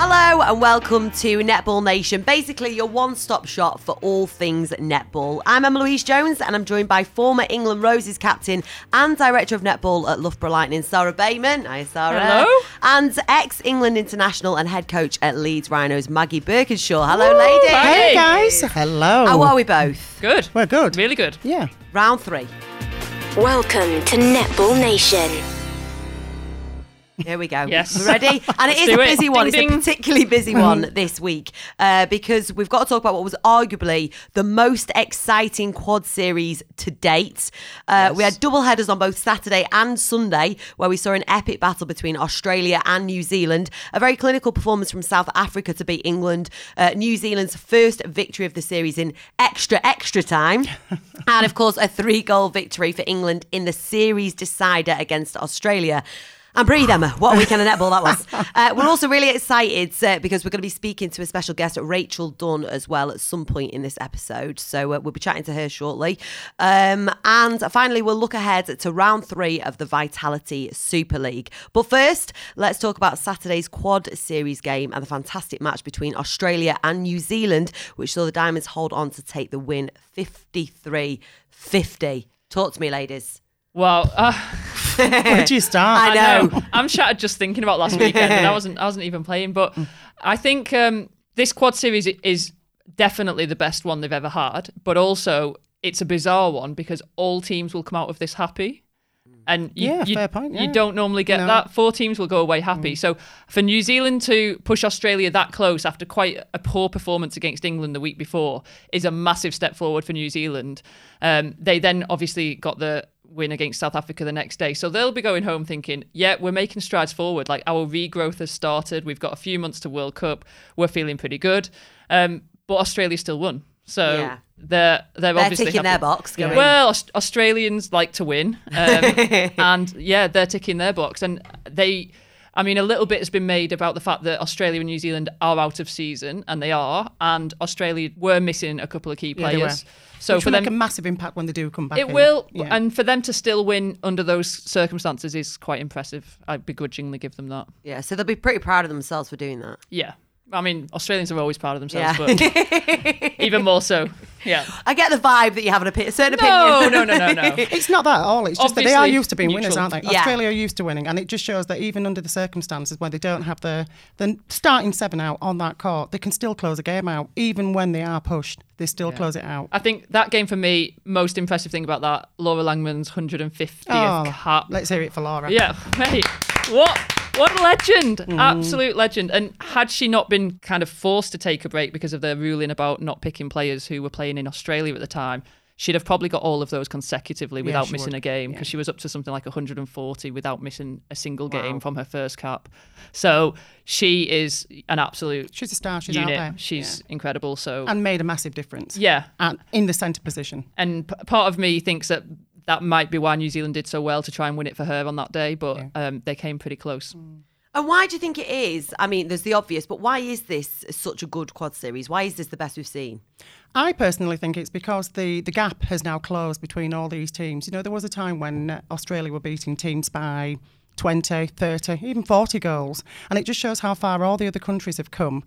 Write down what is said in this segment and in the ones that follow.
Hello and welcome to Netball Nation, basically your one stop shop for all things netball. I'm Emma Louise Jones and I'm joined by former England Roses captain and director of netball at Loughborough Lightning, Sarah Bayman. Hi, Sarah. Hello. And ex England international and head coach at Leeds Rhinos, Maggie Birkinshaw. Hello, ladies. Hey. Hey guys, hello. How are we both? Good. We're good. Really good. Yeah. Round three. Welcome to Netball Nation. Here we go. Yes. We're ready? And it is a it. busy one. Ding, it's a particularly busy one this week uh, because we've got to talk about what was arguably the most exciting quad series to date. Uh, We had double headers on both Saturday and Sunday where we saw an epic battle between Australia and New Zealand. A very clinical performance from South Africa to beat England. Uh, New Zealand's first victory of the series in extra, extra time. and of course, a three goal victory for England in the series decider against Australia. And breathe, Emma. What a weekend of netball that was. Uh, we're also really excited uh, because we're going to be speaking to a special guest, Rachel Dunn, as well, at some point in this episode. So uh, we'll be chatting to her shortly. Um, and finally, we'll look ahead to round three of the Vitality Super League. But first, let's talk about Saturday's quad series game and the fantastic match between Australia and New Zealand, which saw the Diamonds hold on to take the win 53 50. Talk to me, ladies. Wow. Uh, Where did you start? I know. I'm shattered just thinking about last weekend, and I wasn't. I wasn't even playing. But I think um, this quad series is definitely the best one they've ever had. But also, it's a bizarre one because all teams will come out of this happy. And you, Yeah, you, fair point, you don't normally get No. that. Four teams will go away happy. So for New Zealand to push Australia that close after quite a poor performance against England the week before is a massive step forward for New Zealand. Um, they then obviously got the win against South Africa the next day. So they'll be going home thinking, yeah, we're making strides forward. Like our regrowth has started. We've got a few months to World Cup. We're feeling pretty good. Um, but Australia still won. So Yeah. they're they're, They're obviously ticking happy. their box. Going. Well, Australians like to win, um, and yeah, they're ticking their box. And they, I mean, a little bit has been made about the fact that Australia and New Zealand are out of season, and they are. And Australia were missing a couple of key Yeah, players, so Which for will them, make a massive impact when they do come back. it in. will. Yeah. And for them to still win under those circumstances is quite impressive. I begrudgingly give them that. Yeah, so they'll be pretty proud of themselves for doing that. Yeah. I mean, Australians are always proud of themselves, Yeah. but even more so. Yeah. I get the vibe that you have an opi- certain No, opinion. no, no, no, no. no. It's not that at all. It's just that they are used to being winners, aren't they? Yeah. Australia are used to winning, and it just shows that even under the circumstances where they don't have the the starting seven out on that court, they can still close a game out. Even when they are pushed, they still close it out. I think that game for me, most impressive thing about that, Laura Langman's 150th Oh, cap. let's hear it for Laura. Yeah, mate. What? What a legend. Mm. Absolute legend. And had she not been kind of forced to take a break because of their ruling about not picking players who were playing in Australia at the time, she'd have probably got all of those consecutively without she missing would. a game because Yeah. she was up to something like 140 without missing a single game from her first cap. So she is an absolute She's a star. She's out there. She's Yeah. incredible. So and made a massive difference. yeah, and in the centre position. and p- part of me thinks that that might be why New Zealand did so well to try and win it for her on that day, but um, they came pretty close. And why do you think it is? I mean, there's the obvious, but why is this such a good quad series? Why is this the best we've seen? I personally think it's because the, the gap has now closed between all these teams. You know, there was a time when Australia were beating teams by 20, 30, even 40 goals. And it just shows how far all the other countries have come.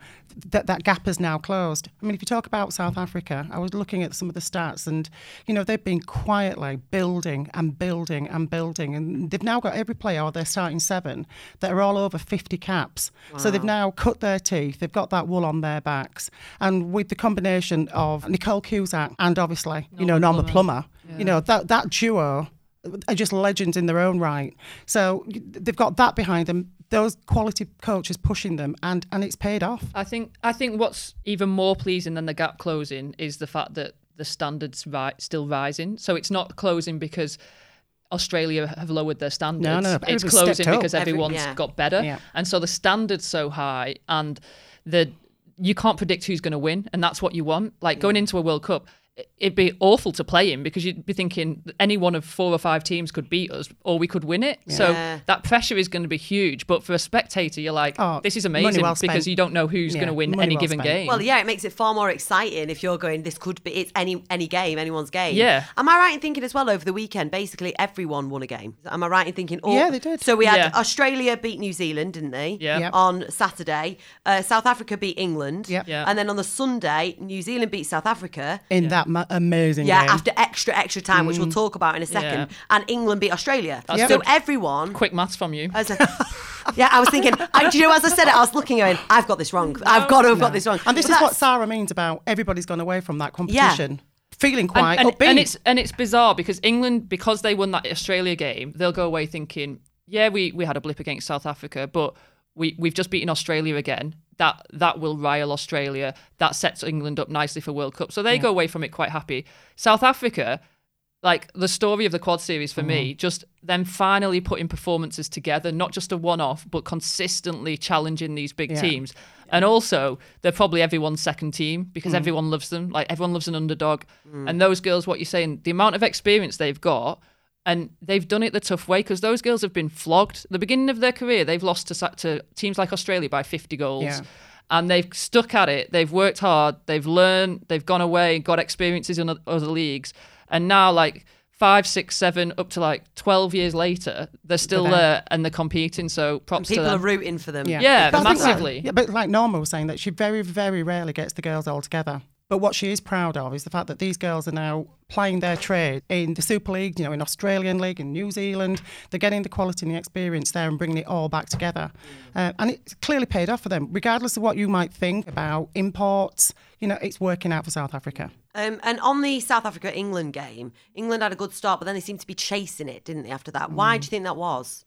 That that gap has now closed. I mean, if you talk about South Africa, I was looking at some of the stats and, you know, they've been quietly building and building and building. And they've now got every player, or their starting seven, that are all over 50 caps. So they've now cut their teeth. They've got that wool on their backs. And with the combination of Nicole Cusack and obviously, you know, Norma Plummer, you know, that, that duo are just legends in their own right. So they've got that behind them. Those quality coaches pushing them, and and it's paid off. I think I think what's even more pleasing than the gap closing is the fact that the standards ri- still rising. So it's not closing because Australia have lowered their standards. no, no, it's closing stepped up. because Every- everyone's yeah. got better, Yeah. and so the standards so high, and the you can't predict who's going to win, and that's what you want. Like going mm. into a World Cup, it'd be awful to play in because you'd be thinking any one of four or five teams could beat us or we could win it. So that pressure is going to be huge. But for a spectator, you're like, Oh, this is amazing well because you don't know who's Yeah, going to win money any well given spent. game. Well, yeah, it makes it far more exciting if you're going. This could be it's any any game, anyone's game. Yeah. Am I right in thinking as well? Over the weekend, basically everyone won a game. Am I right in thinking? all- Yeah, they did. So we had Yeah. Australia beat New Zealand, didn't they? Yeah. Yep. On Saturday, uh, South Africa beat England. Yep. Yeah. And then on the Sunday, New Zealand beat South Africa. in that ma- amazing Yeah, game. Mm. after extra extra time, which we'll talk about in a second, Yeah. and England beat Australia. That's so good. everyone. Quick maths from you. I was like, yeah, I was thinking. I, do you know, as I said it, I was looking going, I've got this wrong. I've got to have got this wrong. and this But is what that's- Sarah means about everybody's gone away from that competition, feeling quite and, upbeat. and it's and it's bizarre because England, because they won that Australia game, they'll go away thinking, yeah, we, we had a blip against South Africa, but we we've just beaten Australia again. That that will rile Australia. That sets England up nicely for World Cup. So they go away from it quite happy. South Africa, like the story of the quad series for me, mm-hmm. just them finally putting performances together, not just a one off, but consistently challenging these big Yeah. teams. And also, they're probably everyone's second team because mm-hmm. everyone loves them. Like everyone loves an underdog. Mm. And those girls, what you're saying, the amount of experience they've got, and they've done it the tough way because those girls have been flogged. At the beginning of their career, they've lost to, to teams like Australia by 50 goals. Yeah. And they've stuck at it. They've worked hard. They've learned. They've gone away, got experiences in other leagues. And now, like five, six, seven, up to like 12 years later, they're still there. there and they're competing. So props people to are rooting for them. Yeah, But I think, like- massively. yeah, but like Norma was saying, that she very, very rarely gets the girls all together. But what she is proud of is the fact that these girls are now playing their trade in the Super League, you know, in Australian League, in New Zealand. They're getting the quality and the experience there and bringing it all back together. Uh, and it's clearly paid off for them, regardless of what you might think about imports. You know, it's working out for South Africa. Um, and on the South Africa England game, England had a good start, but then they seemed to be chasing it, didn't they? After that, why do you think that was?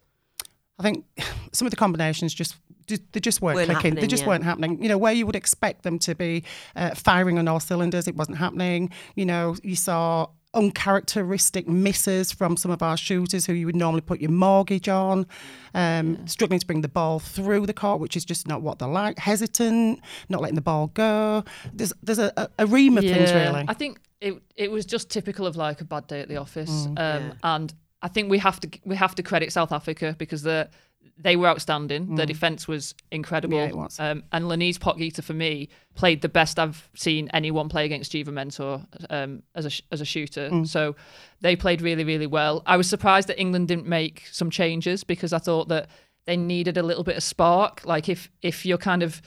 I think some of the combinations just they just weren't, Weren't clicking. they just yeah. weren't happening. You know, where you would expect them to be uh, firing on all cylinders, it wasn't happening. You know, you saw uncharacteristic misses from some of our shooters who you would normally put your mortgage on, um, struggling to bring the ball through the court, which is just not what they're like. Hesitant, not letting the ball go. There's there's a, a, a ream of things really. I think it it was just typical of like a bad day at the office, Mm, um, and I think we have to we have to credit South Africa because the they were outstanding. Their defense was incredible. Mm. Yeah, it was. Um, and Lenise Potgieter for me played the best I've seen anyone play against Geva Mentor um, as a as a shooter. Mm. So they played really really well. I was surprised that England didn't make some changes because I thought that they needed a little bit of spark. Like if if you're kind of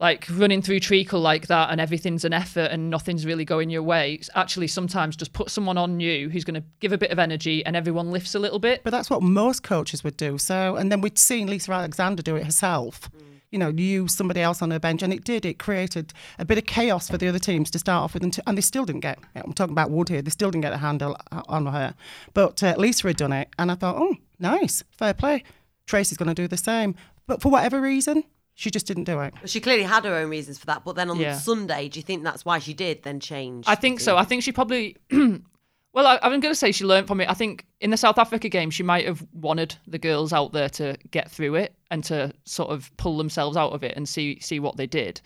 like running through treacle like that and everything's an effort and nothing's really going your way it's actually sometimes just put someone on you who's going to give a bit of energy and everyone lifts a little bit But that's what most coaches would do. So, and then we'd seen Lisa Alexander do it herself. You know, use somebody else on her bench, and it did. It created a bit of chaos for the other teams to start off with, and, to, and they still didn't get. I'm talking about Wood here. They still didn't get a handle on her, but uh, Lisa had done it, and I thought, oh, nice, fair play. Tracy's going to do the same, but for whatever reason, she just didn't do it. Well, she clearly had her own reasons for that, but then on Yeah. Sunday, do you think that's why she did then change? I think so. I think she probably. well, I, I'm going to say she learned from it. I think in the South Africa game, she might have wanted the girls out there to get through it and to sort of pull themselves out of it and see see what they did.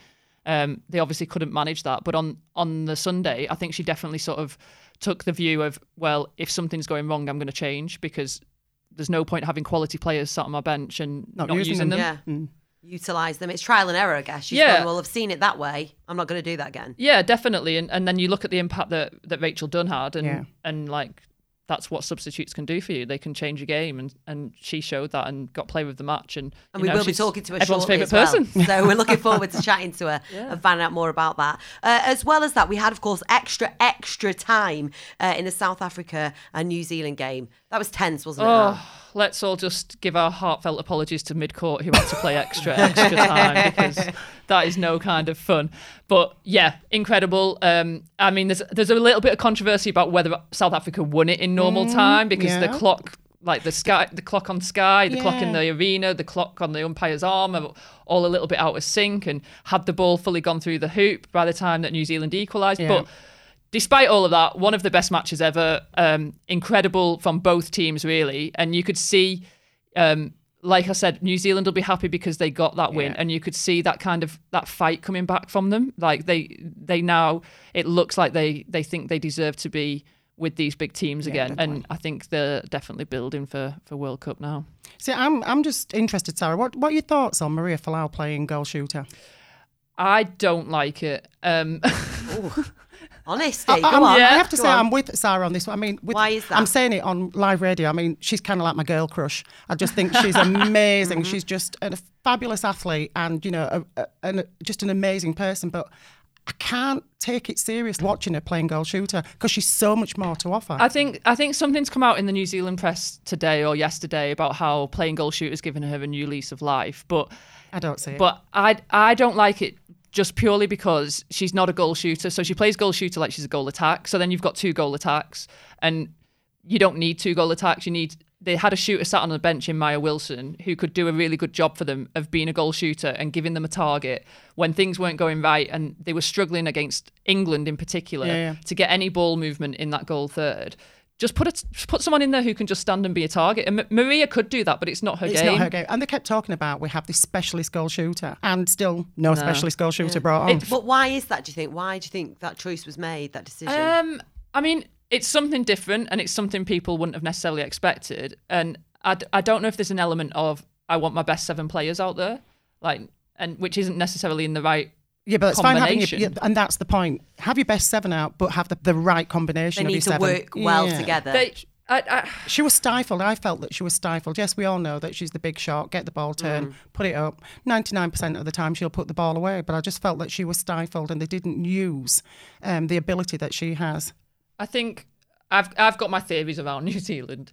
Um, they obviously couldn't manage that, but on on the Sunday, I think she definitely sort of took the view of, well, if something's going wrong, I'm going to change because there's no point having quality players sat on my bench and Not not, using using, them. them. yeah. Utilize them. It's trial and error, I guess. She's Yeah. gone, well, I've seen it that way. I'm not going to do that again. Yeah, definitely. And and then you look at the impact that, that Rachel Dunn had and Yeah. and like that's what substitutes can do for you. They can change a game and, and she showed that and got play with the match and, And you we know, will be talking to her everyone's favourite as well. person. So we're looking forward to chatting to her and finding out more about that. Uh, as well as that, we had, of course, extra, extra time uh, in the South Africa and New Zealand game. That was tense, wasn't it? Oh, let's all just give our heartfelt apologies to mid court who had to play extra, extra time because that is no kind of fun. But yeah, incredible. Um, I mean, there's there's a little bit of controversy about whether South Africa won it in normal time because the Mm, clock. Like the sky, the clock on sky, the clock in the arena, the clock on the umpire's arm, are all a little bit out of sync. And had the ball fully gone through the hoop by the time that New Zealand equalised, Yeah. but despite all of that, one of the best matches ever. Um, incredible from both teams, really. And you could see um, like I said, New Zealand will be happy because they got that win, Yeah. and you could see that kind of that fight coming back from them. Like they they now it looks like they they think they deserve to be with these big teams Yeah, again, definitely. and I think they're definitely building for for World Cup now. See, I'm I'm just interested, Sarah. What what are your thoughts on Maria Folau playing goal shooter? I don't like it. Um, Honesty. I, Go I'm- on. I have to Go say, on. I'm with Sarah on this one. I mean, with, Why is that? I'm saying it on live radio. I mean, she's kind of like my girl crush. I just think she's amazing. Mm-hmm. She's just a fabulous athlete, and you know, a, a, an- just an amazing person. But I can't take it serious watching her playing goal shooter because she's so much more to offer. I think I think something's come out in the New Zealand press today or yesterday about how playing goal shooters given her a new lease of life, but I don't see it. but I I don't like it just purely because she's not a goal shooter. So she plays goal shooter like she's a goal attack. So then you've got two goal attacks, and you don't need two goal attacks. You need they had a shooter sat on the bench in Maia Wilson who could do a really good job for them of being a goal shooter and giving them a target when things weren't going right and they were struggling against England in particular Yeah, yeah. to get any ball movement in that goal third. Just put a, put someone in there who can just stand and be a target. And M- Maria could do that, but it's not her it's game. It's not her game. And they kept talking about we have this specialist goal shooter, and still no, specialist goal shooter brought on. But why is that, do you think? Why do you think that choice was made, that decision? Um, I mean, it's something different, and it's something people wouldn't have necessarily expected. And I, d- I don't know if there's an element of I want my best seven players out there, like, and which isn't necessarily in the right. Yeah, but it's fine having your, yeah, and that's the point. Have your best seven out, but have the, the right they combination of need your to seven. work well Yeah. together. They, I, I, She was stifled. I felt that she was stifled. Yes, we all know that she's the big shot, get the ball turned, put it up. 99% of the time she'll put the ball away, but I just felt that she was stifled and they didn't use um, the ability that she has. I think I've I've got my theories around New Zealand,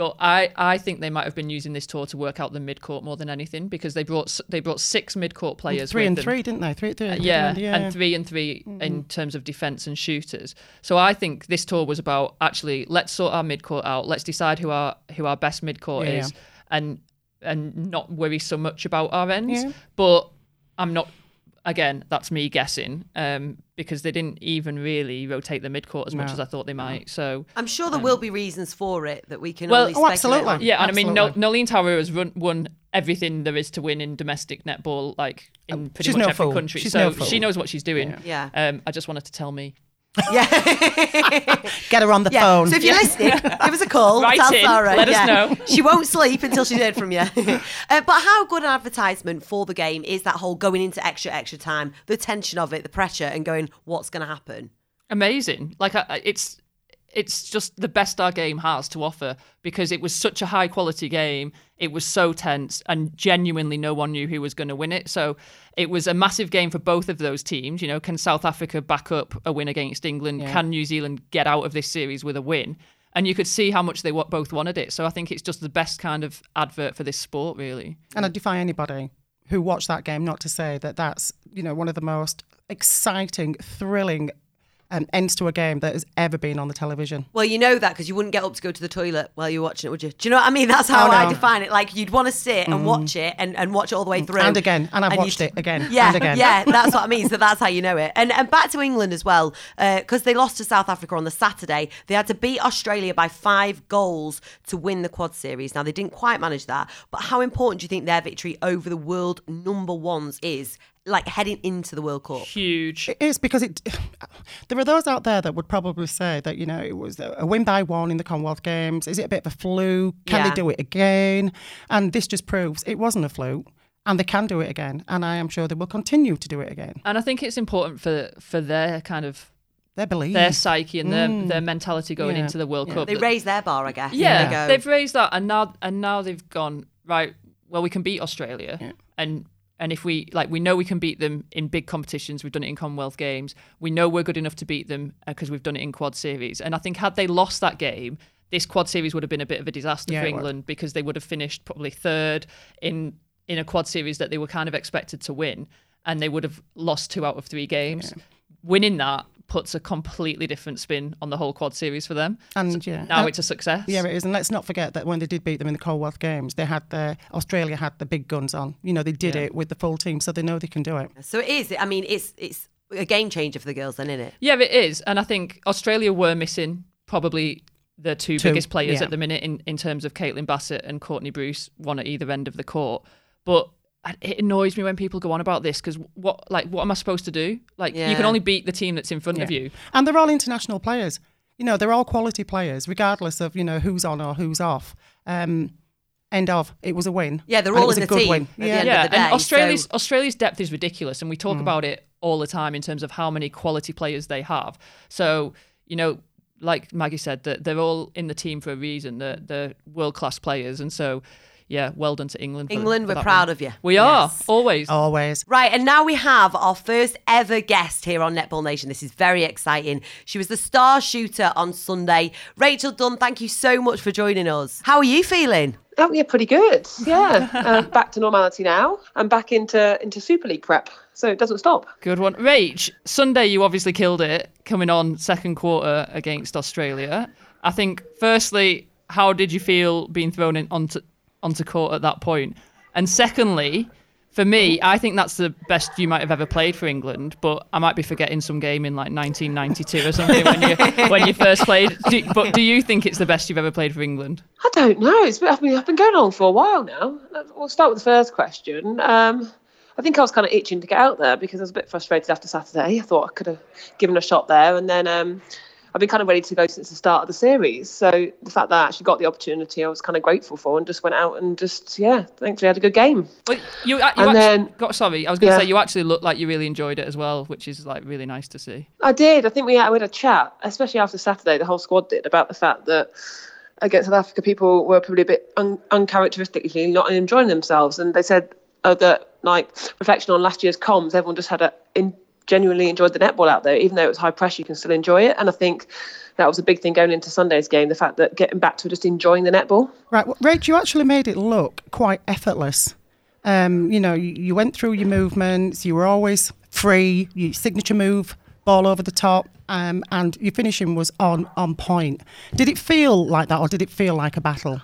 but I, I think they might have been using this tour to work out the mid court more than anything because they brought they brought six mid court players. Three and them. three, didn't they? Three, three, uh, three yeah, and- yeah. and three and 3 in mm-hmm. terms of defense and shooters. So I think this tour was about actually let's sort our mid court out. Let's decide who our who our best mid court Yeah, is, and and not worry so much about our ends. But I'm not. Again, that's me guessing, um, because they didn't even really rotate the mid court as much as I thought they might. So I'm sure there will be reasons for it that we can Well- only Oh, absolutely. on. yeah, and I mean, no, Noeline Taurua has run, won everything there is to win in domestic netball, like in pretty she's much no every fool. country. She's so no fool. she knows what she's doing. Yeah. Um, I just wanted to tell me. Yeah. Get her on the yeah. phone. So if you're listening, give us a call. Write tell in, Sarah. let us know. She won't sleep until she's heard from you. uh, but how good an advertisement for the game is that whole going into extra, extra time, the tension of it, the pressure, and going, what's going to happen? amazing. Like I, I- it's it's just the best our game has to offer because it was such a high quality game. It was so tense and genuinely no one knew who was going to win it. So it was a massive game for both of those teams. You know, can South Africa back up a win against England? Can New Zealand get out of this series with a win? And you could see how much they both wanted it. So I think it's just the best kind of advert for this sport, really. And I defy anybody who watched that game not to say that that's you know one of the most exciting, thrilling um, ends to a game that has ever been on the television. Well, you know that because you wouldn't get up to go to the toilet while you're watching it, would you? Do you know what I mean? That's how Oh, I define it. Like you'd want to sit and watch it and, and watch it all the way through. And again, and I've you'd- watched it again Yeah, and again. yeah, that's what I mean. So that's how you know it. And and back to England as well, because they lost to South Africa on the Saturday. They had to beat Australia by five goals to win the Quad Series. Now they didn't quite manage that, but how important do you think their victory over the world number ones is? Like heading into the World Cup. Huge. It is because it. There are those out there that would probably say that you know it was a win by one in the Commonwealth Games. Is it a bit of a fluke? Can Yeah. they do it again? And this just proves it wasn't a fluke, and they can do it again. And I am sure they will continue to do it again. And I think it's important for for their kind of Their belief. their psyche and their, mm. their mentality going Yeah. into the World Yeah. Cup. They that- raised their bar, I guess. yeah, They go, they've raised that, and now and now they've gone right. Well, we can beat Australia, and and if we like, we know we can beat them in big competitions. We've done it in Commonwealth Games. We know we're good enough to beat them uh, because we've done it in Quad Series. And I think had they lost that game. This quad series would have been a bit of a disaster Yeah, for. England because they would have finished probably third in in a quad series that they were kind of expected to win, and they would have lost two out of three games. Winning that puts a completely different spin on the whole quad series for them. and yeah, Now and- it's a success. Yeah, it is, and let's not forget that when they did beat them in the Commonwealth Games, they had the Australia had the big guns on. You know, they did Yeah. it with the full team, so they know they can do it. So it is. I mean, it's it's a game changer for the girls, then, isn't it? Yeah, it is. And I think Australia were missing probably the two, Two, biggest players yeah. at the minute in, in terms of Caitlin Bassett and Courtney Bruce, one at either end of the court. But I- it annoys me when people go on about this because what like what am I supposed to do? Like you can only beat the team that's in front of you. And they're all international players. You know, they're all quality players, regardless of, you know, who's on or who's off. Um, end of. It was a win. Yeah, they're And it all was in a the good team win. at the Yeah. end yeah, of the day, and Australia's so- Australia's depth is ridiculous, and we Mm. talk about it all the time in terms of how many quality players they have. So you know, like Maggie said, that they're all in the team for a reason. They're, they're world class players, and so yeah, well done to England. for- England, for we're proud win. of you. We are Yes. always. Always. Right, and now we have our first ever guest here on Netball Nation. This is very exciting. She was the star shooter on Sunday. Rachel Dunn, thank you so much for joining us. How are you feeling? Oh yeah, pretty good. Yeah, uh, back to normality now. I'm back into into Super League prep, so it doesn't stop. Good one. Rach, Sunday you obviously killed it coming on second quarter against Australia. I think firstly, how did you feel being thrown in onto onto court at that point? And secondly, for me, I think that's the best you might have ever played for England, but I might be forgetting some game in like 1992 or something when you when you first played. Do, but do you think it's the best you've ever played for England? I don't know. It's been, I've been I've been going on for a while now. We'll start with the first question. Um, I think I was kind of itching to get out there because I was a bit frustrated after Saturday. I thought I could have given a shot there, and then um, I've been kind of ready to go since the start of the series. So the fact that I actually got the opportunity, I was kind of grateful for, and just went out and just yeah, thankfully had a good game. Well, you, you And actually, then- got, sorry, I was going to Yeah. say you actually looked like you really enjoyed it as well, which is like really nice to see. I did. I think we had, we had a chat, especially after Saturday. The whole squad did about the fact that against South Africa, people were probably a bit un- uncharacteristically not enjoying themselves, and they said uh, that like reflection on last year's comms, everyone just had a in, genuinely enjoyed the netball out there, even though it was high pressure, you can still enjoy it. And I think that was a big thing going into Sunday's game, the fact that getting back to just enjoying the netball. Right, well, Rach, you actually made it look quite effortless. Um, you know, you, you went through your movements, you were always free, your signature move, ball over the top, um, and your finishing was on, on point. Did it feel like that, or did it feel like a battle? Um,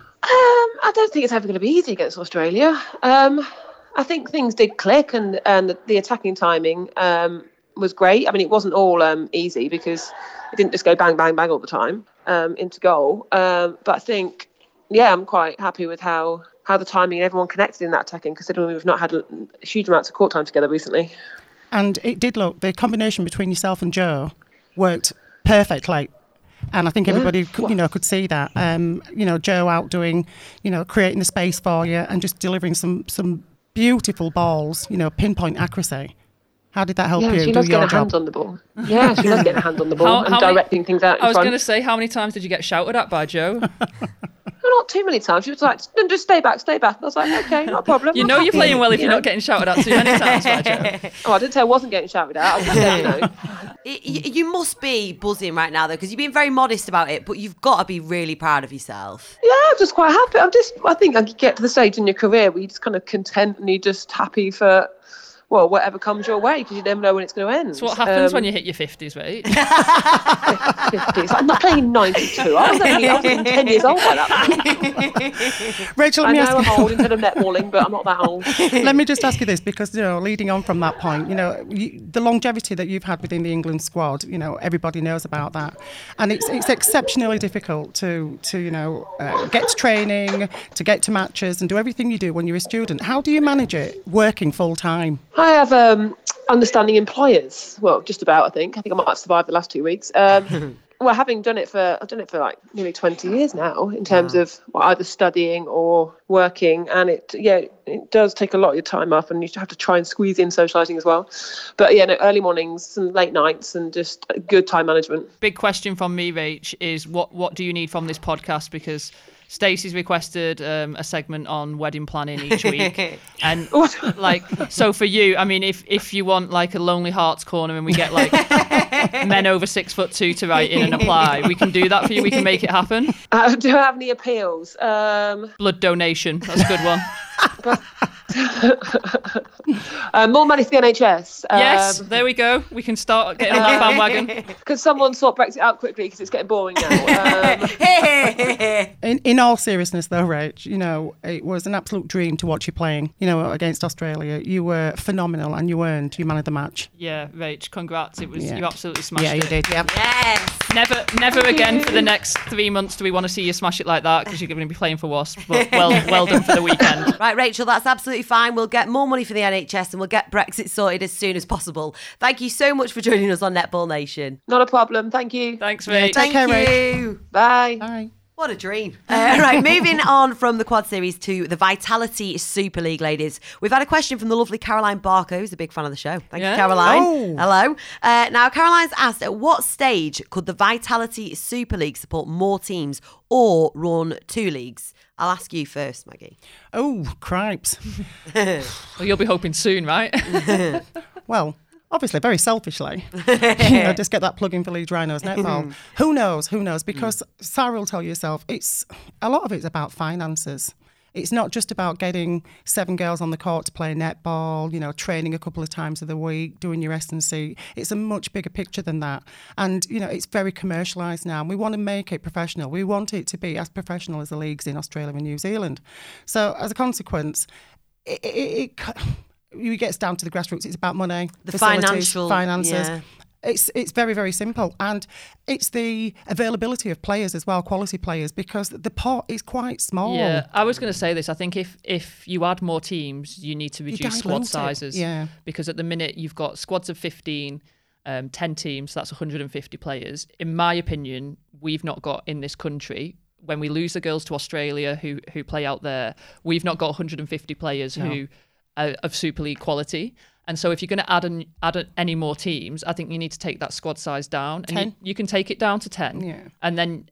I don't think it's ever going to be easy against Australia. Um, I think things did click, and and the attacking timing um, was great. I mean, it wasn't all um, easy because it didn't just go bang, bang, bang all the time um, into goal. Um, but I think, yeah, I'm quite happy with how how the timing and everyone connected in that attacking, considering we've not had huge amounts of court time together recently. And it did look, the combination between yourself and Joe worked perfectly. And I think everybody, could, you know, could see that. Um, you know, Joe out doing, you know, creating the space for you and just delivering some some beautiful balls. You know, pinpoint accuracy. How did that help Yeah, you she do loves getting her job? hands on the ball. Yeah, she loves getting her hands on the ball How- and how many- directing things out in I was going to say, how many times did you get shouted at by Joe? Not too many times. She was like, "No, just stay back, stay back. I was like, okay, not a problem. You I'm know you're playing well if You you're know? not getting shouted at too many times by Joe. Oh, I didn't say I wasn't getting shouted at. I just said, you know, Y- y- You must be buzzing right now, though, because you've been very modest about it, but you've got to be really proud of yourself. yeah, I'm just quite happy. I'm just, I think I could get to the stage in your career where you're just kind of content and you're just happy for, well, whatever comes your way because you never know when it's going to end. That's what happens Um, when you hit your 50s, right? 50s. I'm not playing 92. I was only I was only 10 years old by that point. Rachel, let I me know ask I'm you. old instead of netballing, but I'm not that old. Let me just ask you this, because you know, leading on from that point, you know, you, the longevity that you've had within the England squad, you know, everybody knows about that, and it's it's exceptionally difficult to to you know uh, get to training, to get to matches, and do everything you do when you're a student. How do you manage it working full time? I have um, understanding employers. Well, just about. I think. I think I might have survived the last two weeks. Um, well, having done it for I've done it for like nearly twenty years now, in terms of well, either studying or working, and it yeah, it does take a lot of your time up, and you have to try and squeeze in socialising as well. But yeah, no, early mornings and late nights, and just good time management. Big question from me, Rach, is what what do you need from this podcast? Because Stacey's requested um, a segment on wedding planning each week, and like so for you, I mean, if if you want like a lonely hearts corner and we get like men over six foot two to write in and apply, we can do that for you. We can make it happen. Uh, do I have any appeals? Um, Blood donation, that's a good one. Uh, more money for the NHS. Yes, Um, there we go. We can start getting on that bandwagon. Could someone sort Brexit out quickly because it's getting boring now? Um, In, in all seriousness, though, Rach, you know, it was an absolute dream to watch you playing, you know, against Australia. You were phenomenal and you earned you man of the match. Yeah, Rach, congrats. It was Yeah. you absolutely smashed Yeah, you it. did. Yeah. Yes. Never, never again for the next three months do we want to see you smash it like that because you're going to be playing for Wasps. But well, well done for the weekend. Right, Rachel, that's absolutely fine. We'll get more money for the NHS and we'll get Brexit sorted as soon as possible. Thank you so much for joining us on Netball Nation. Not a problem. Thank you. Thanks, mate. Thank care, Rach. you. Bye. Bye. What a dream. Uh, right, moving on from the Quad Series to the Vitality Super League, ladies. We've had a question from the lovely Caroline Barco, who's a big fan of the show. Thank Yeah. you, Caroline. Oh. Hello. Uh, now, Caroline's asked, at what stage could the Vitality Super League support more teams or run two leagues? I'll ask you first, Maggie. Oh, cripes. Well, you'll be hoping soon, right? Well, obviously, very selfishly, you know, just get that plug in for Leeds Rhinos netball. Mm. who knows? Who knows? Because mm. Sarah will tell you herself, it's a lot of it's about finances. It's not just about getting seven girls on the court to play netball, you know, training a couple of times of the week, doing your S&C. It's a much bigger picture than that. And, you know, it's very commercialised now. And we want to make it professional. We want it to be as professional as the leagues in Australia and New Zealand. So, as a consequence, it, it, it, it gets down to the grassroots. It's about money, The facilities, financial- finances. yeah. It's it's very very simple, and it's the availability of players as well, quality players, because the pot is quite small. Yeah, I was going to say this. I think if if you add more teams, you need to reduce dilute squad it, sizes. yeah. Because at the minute you've got squads of 15, um, 10 teams, so that's 150 players. In my opinion, we've not got in this country. When we lose the girls to Australia who who play out there, we've not got 150 players who are of Super League quality. And so, if you're going to add an, add any more teams, I think you need to take that squad size down, and you, you can take it down to ten. Yeah. And then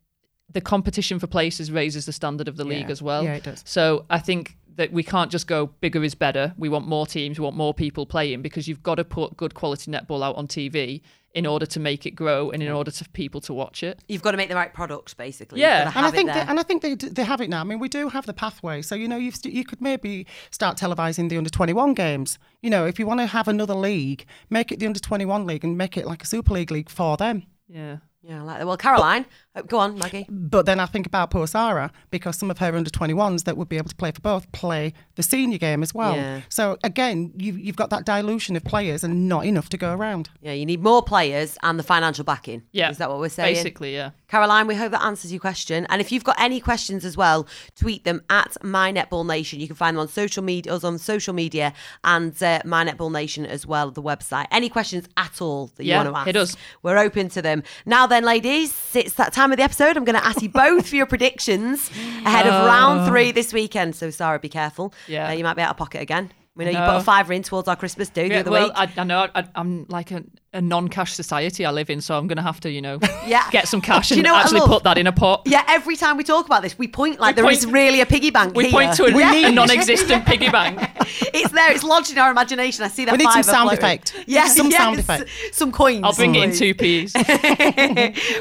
the competition for places raises the standard of the league Yeah. as well. Yeah, it does. So I think that we can't just go bigger is better. We want more teams, we want more people playing because you've got to put good quality netball out on TV in order to make it grow and in order for people to watch it. You've got to make the right product, basically. Yeah. You've got to And I think, they, and I think they, they have it now. I mean, we do have the pathway. So you know, you've st- you could maybe start televising the under twenty one games. You know, if you want to have another league, make it the under twenty one league and make it like a Super League league for them. Yeah. yeah, I like that. Well, Caroline, uh, go on, Maggie. But then I think about poor Sarah because some of her under 21s that would be able to play for both play the senior game as well. Yeah. So again, you, you've got that dilution of players and not enough to go around. Yeah, you need more players and the financial backing. Yeah. Is that what we're saying? Basically, yeah. Caroline, we hope that answers your question. And if you've got any questions as well, tweet them at My Netball Nation. You can find them on social media, us on social media, and uh, My Netball Nation as well, the website. Any questions at all that you Yeah, want to ask? hit us. We're open to them. Now then, ladies, it's that time of the episode. I'm going to ask you both for your predictions ahead of round three this weekend. So, Sarah, be careful. Oh. Yeah. Uh, you might be out of pocket again. We know you No. put a fiver in towards our Christmas do the Yeah, other well, week. I, I know I, I'm like a, a non-cash society I live in, so I'm going to have to, you know, Yeah. get some cash Do you and know actually put that in a pot. yeah, every time we talk about this, we point like We there is point- really a piggy bank We here. point to a, Yeah. a non-existent piggy bank. it's there. It's lodged in our imagination. I see that. We need some sound floating. effect. Yeah, Some yes, sound effect. Some coins. I'll bring it in two P's.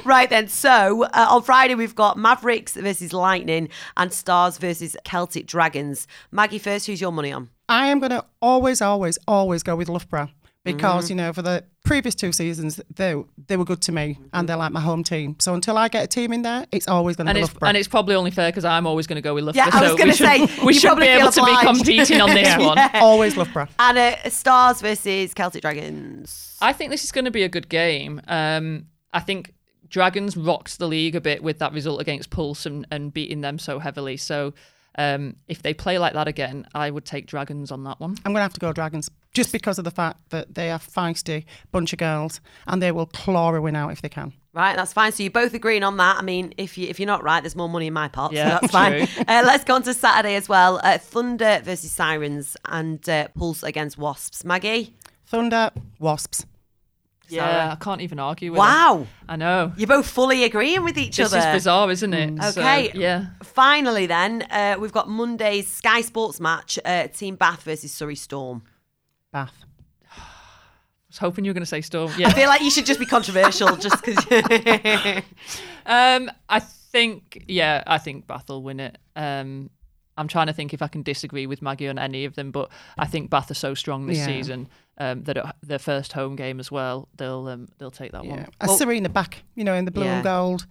right then. So uh, on Friday we've got Mavericks versus Lightning and Stars versus Celtic Dragons. Maggie first. Who's your money on? I am going to always, always, always go with Loughborough Mm-hmm. because, you know, for the previous two seasons, they, they were good to me Mm-hmm. and they're like my home team. So until I get a team in there, it's always going to be it's Loughborough. and it's probably only fair because I'm always going to go with Loughborough. Yeah, I was so gonna we should, say, we should probably be able feel to be competing on this one. always Loughborough. And uh, Stars versus Celtic Dragons. I think this is going to be a good game. Um, I think Dragons rocked the league a bit with that result against Pulse and, and beating them so heavily. So um, if they play like that again, I would take Dragons on that one. I'm going to have to go Dragons just because of the fact that they are feisty bunch of girls and they will claw a win out if they can. Right, that's fine. So you're both agreeing on that. I mean, if you if you're not right, there's more money in my pot. Yeah, so that's fine. true. Uh, let's go on to Saturday as well. Uh, Thunder versus Sirens and uh, Pulse against Wasps. Maggie. Thunder, Wasps. Yeah, Sarah. I can't even argue with Wow, it. I know. you're both fully agreeing with each This other. is bizarre, isn't it? So, Okay. yeah. Finally, then uh, we've got Monday's Sky Sports match: uh, Team Bath versus Surrey Storm. Bath. I was hoping you were going to say Storm. I feel like you should just be controversial, just because. um, I think, yeah, I think Bath will win it. Um, I'm trying to think if I can disagree with Maggie on any of them, but I think Bath are so strong this Yeah. season um, that at their first home game as well, they'll um, they'll take that Yeah. one. A Serena back, you know, in the blue Yeah. and gold,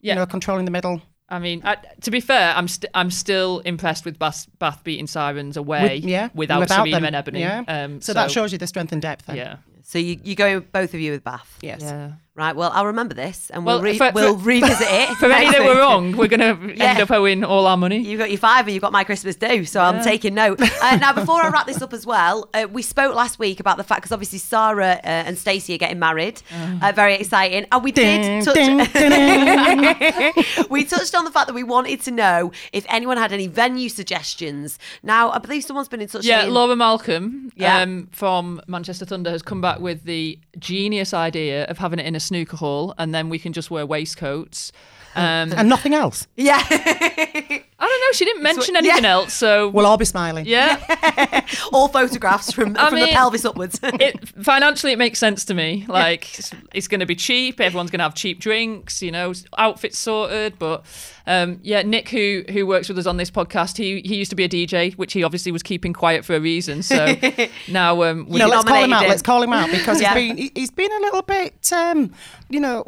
Yeah. you know, controlling the middle. I mean, I, to be fair, I'm st- I'm still impressed with Bath, Bath beating Sirens away With- yeah, without, without Serena them. and Eboni. Yeah. Um, So, that shows you the strength and depth then. Yeah. so you you going both of you with Bath? Yes. Yeah. Right. Well, I'll remember this, and Well, we'll re- for- we'll for- revisit it. For any that were wrong, we're going to Yeah. end up owing all our money. You've got your five, and you've got my Christmas due, so I'm taking note. Uh, now, before I wrap this up as well, uh, we spoke last week about the fact because obviously Sarah uh, and Stacey are getting married. Uh, very exciting, and we Ding, did touch. ding, we touched on the fact that we wanted to know if anyone had any venue suggestions. Now, I believe someone's been in touch. Yeah, saying- Laura Malcolm Yeah. um, from Manchester Thunder has come back with the genius idea of having it in a snooker hall, and then we can just wear waistcoats. Um, and nothing else. Yeah. I don't know. She didn't mention yeah. anything else, so We'll all be smiling. yeah. All photographs from, I from the pelvis upwards. it financially it makes sense to me. Like it's, it's going to be cheap. Everyone's going to have cheap drinks. You know, outfits sorted. But um, yeah, Nick, who who works with us on this podcast, he he used to be a DJ, which he obviously was keeping quiet for a reason. So now um, we No, let's call him out. him. Let's call him out because Yeah. he's been he- he's been a little bit, um, you know,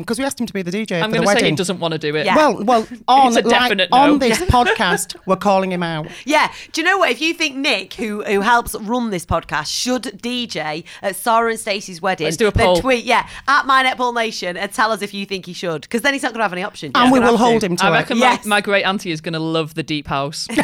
because we asked him to be the DJ I'm going to say he doesn't want to do it. Yeah. Well, well, on It's a like, definite no. On this podcast, we're calling him out. Yeah. Do you know what? If you think Nick, who who helps run this podcast, should DJ at Sarah and Stacey's wedding, Let's do a then poll. tweet, yeah, at My Netball Nation and tell us if you think he should. Because then he's not going to have any option. And He's we gonna will have to. hold him to I it. reckon Yes. my, my great auntie is going to love the deep house.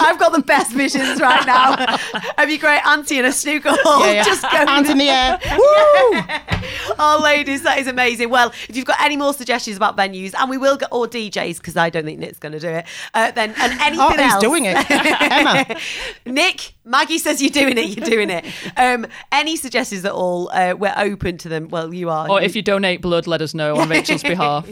I've got the best visions right now of your great auntie in a snooker hall. Yeah, yeah. Just going Hands in the air. Woo! Oh, ladies, that is amazing. Well, if you've got any more suggestions about venues, and we will get or DJs because I don't think Nick's going to do it. Uh, then and anything Oh, who's else, doing it? Emma. Nick, Maggie says you're doing it. You're doing it. Um, any suggestions at all? Uh, we're open to them. Well, you are. or if you donate blood, let us know on Rachel's behalf.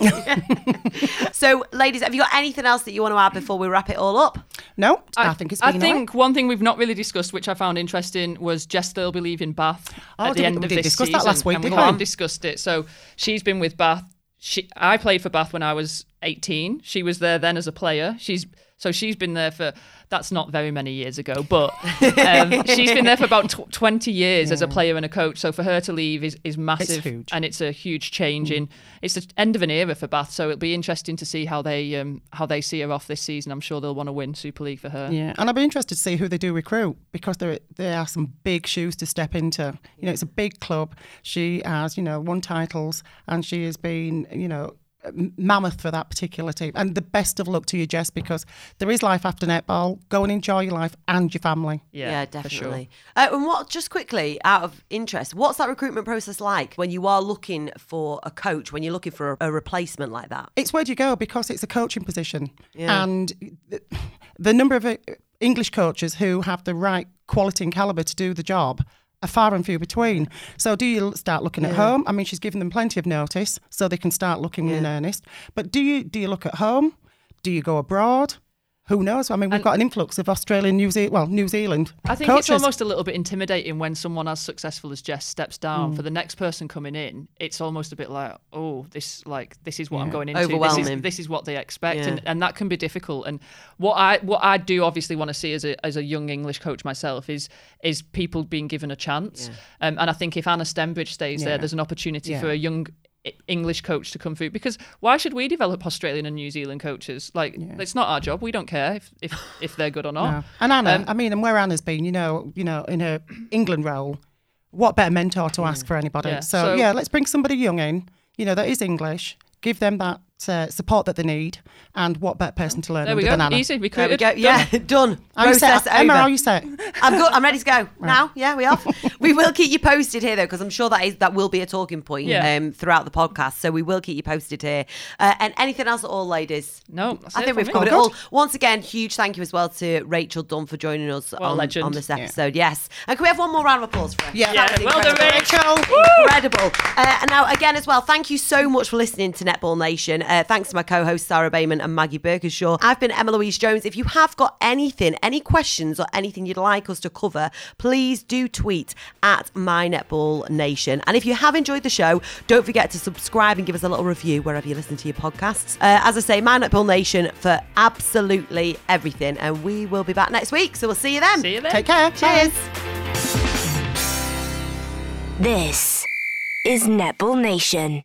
so, ladies, have you got anything else that you want to add before we wrap it all up? No, I, think it's been I think one thing we've not really discussed, which I found interesting, was Jess Thirlby leaving Bath Oh, at the end we of this discuss that season, last week, and we we? haven't discussed it. So she's been with Bath. She, I played for Bath when I was 18. She was there then as a player. She's so she's been there for that's not very many years ago, but um, she's been there for about tw- 20 years as a player and a coach. So for her to leave is, is massive, huge. and it's a huge change in. It's the end of an era for Bath, so it'll be interesting to see how they um, how they see her off this season. I'm sure they'll want to win Super League for her. Yeah, and I'd be interested to see who they do recruit because there there are some big shoes to step into. You know, it's a big club. She has, you know, won titles, and she has been, you know, mammoth for that particular team. And the best of luck to you, Jess, because there is life after netball. Go and enjoy your life and your family. Yeah, for definitely. sure. Uh, and what, just quickly, out of interest, what's that recruitment process like when you are looking for a coach, when you're looking for a, a replacement like that? It's where do you go because it's a coaching position, Yeah. and the, the number of uh, English coaches who have the right quality and caliber to do the job are far and few between. So, do you start looking at home? I mean, she's given them plenty of notice, so they can start looking in earnest. But do you do you look at home? Do you go abroad? Who knows? I mean, we've got an influx of Australian, New Zealand, well, New Zealand. I think coaches. it's almost a little bit intimidating when someone as successful as Jess steps down. For the next person coming in, it's almost a bit like, oh, this like this is what I'm going into. This Overwhelming. is, this is what they expect, Yeah. and, and that can be difficult. And what I what I do obviously want to see as a as a young English coach myself is is people being given a chance. Um, and I think if Anna Stembridge stays there, there's an opportunity Yeah. for a young. English coach to come through because why should we develop Australian and New Zealand coaches? Like it's not our job. We don't care if if, if they're good or not. No. And Anna, Um, I mean, and where Anna's been, you know, you know, in her England role, what better mentor to ask for anybody? Yeah, So, so- yeah, let's bring somebody young in, you know, that is English, give them that uh, support that they need, and what better person to learn There we under go. than Anna? Easy. There we Recruited. go. Yeah, done. Are you Process set? Emma, over. are you set? I'm good. I'm ready to go now. Yeah, we are. we will keep you posted here though, because I'm sure that is that will be a talking point Yeah. um, throughout the podcast. So we will keep you posted here. Uh, and anything else at all, ladies? No, I think we've me. covered it All. Once again, huge thank you as well to Rachel Dunn for joining us a on, on this Yeah. episode. Yes. And can we have one more round of applause for her? Yeah. Yeah, well done. Rachel. Incredible. Uh, and now, again, as well, thank you so much for listening to Netball Nation. Uh, thanks to my co hosts, Sarah Bayman and Maggie Birkinshaw. I've been Emma Louise Jones. If you have got anything, any questions or anything you'd like us to cover, please do tweet at My Netball Nation. And if you have enjoyed the show, don't forget to subscribe and give us a little review wherever you listen to your podcasts. Uh, as I say, My Netball Nation for absolutely everything. And we will be back next week. So we'll see you then. See you then. Take care. Cheers. This is Netball Nation.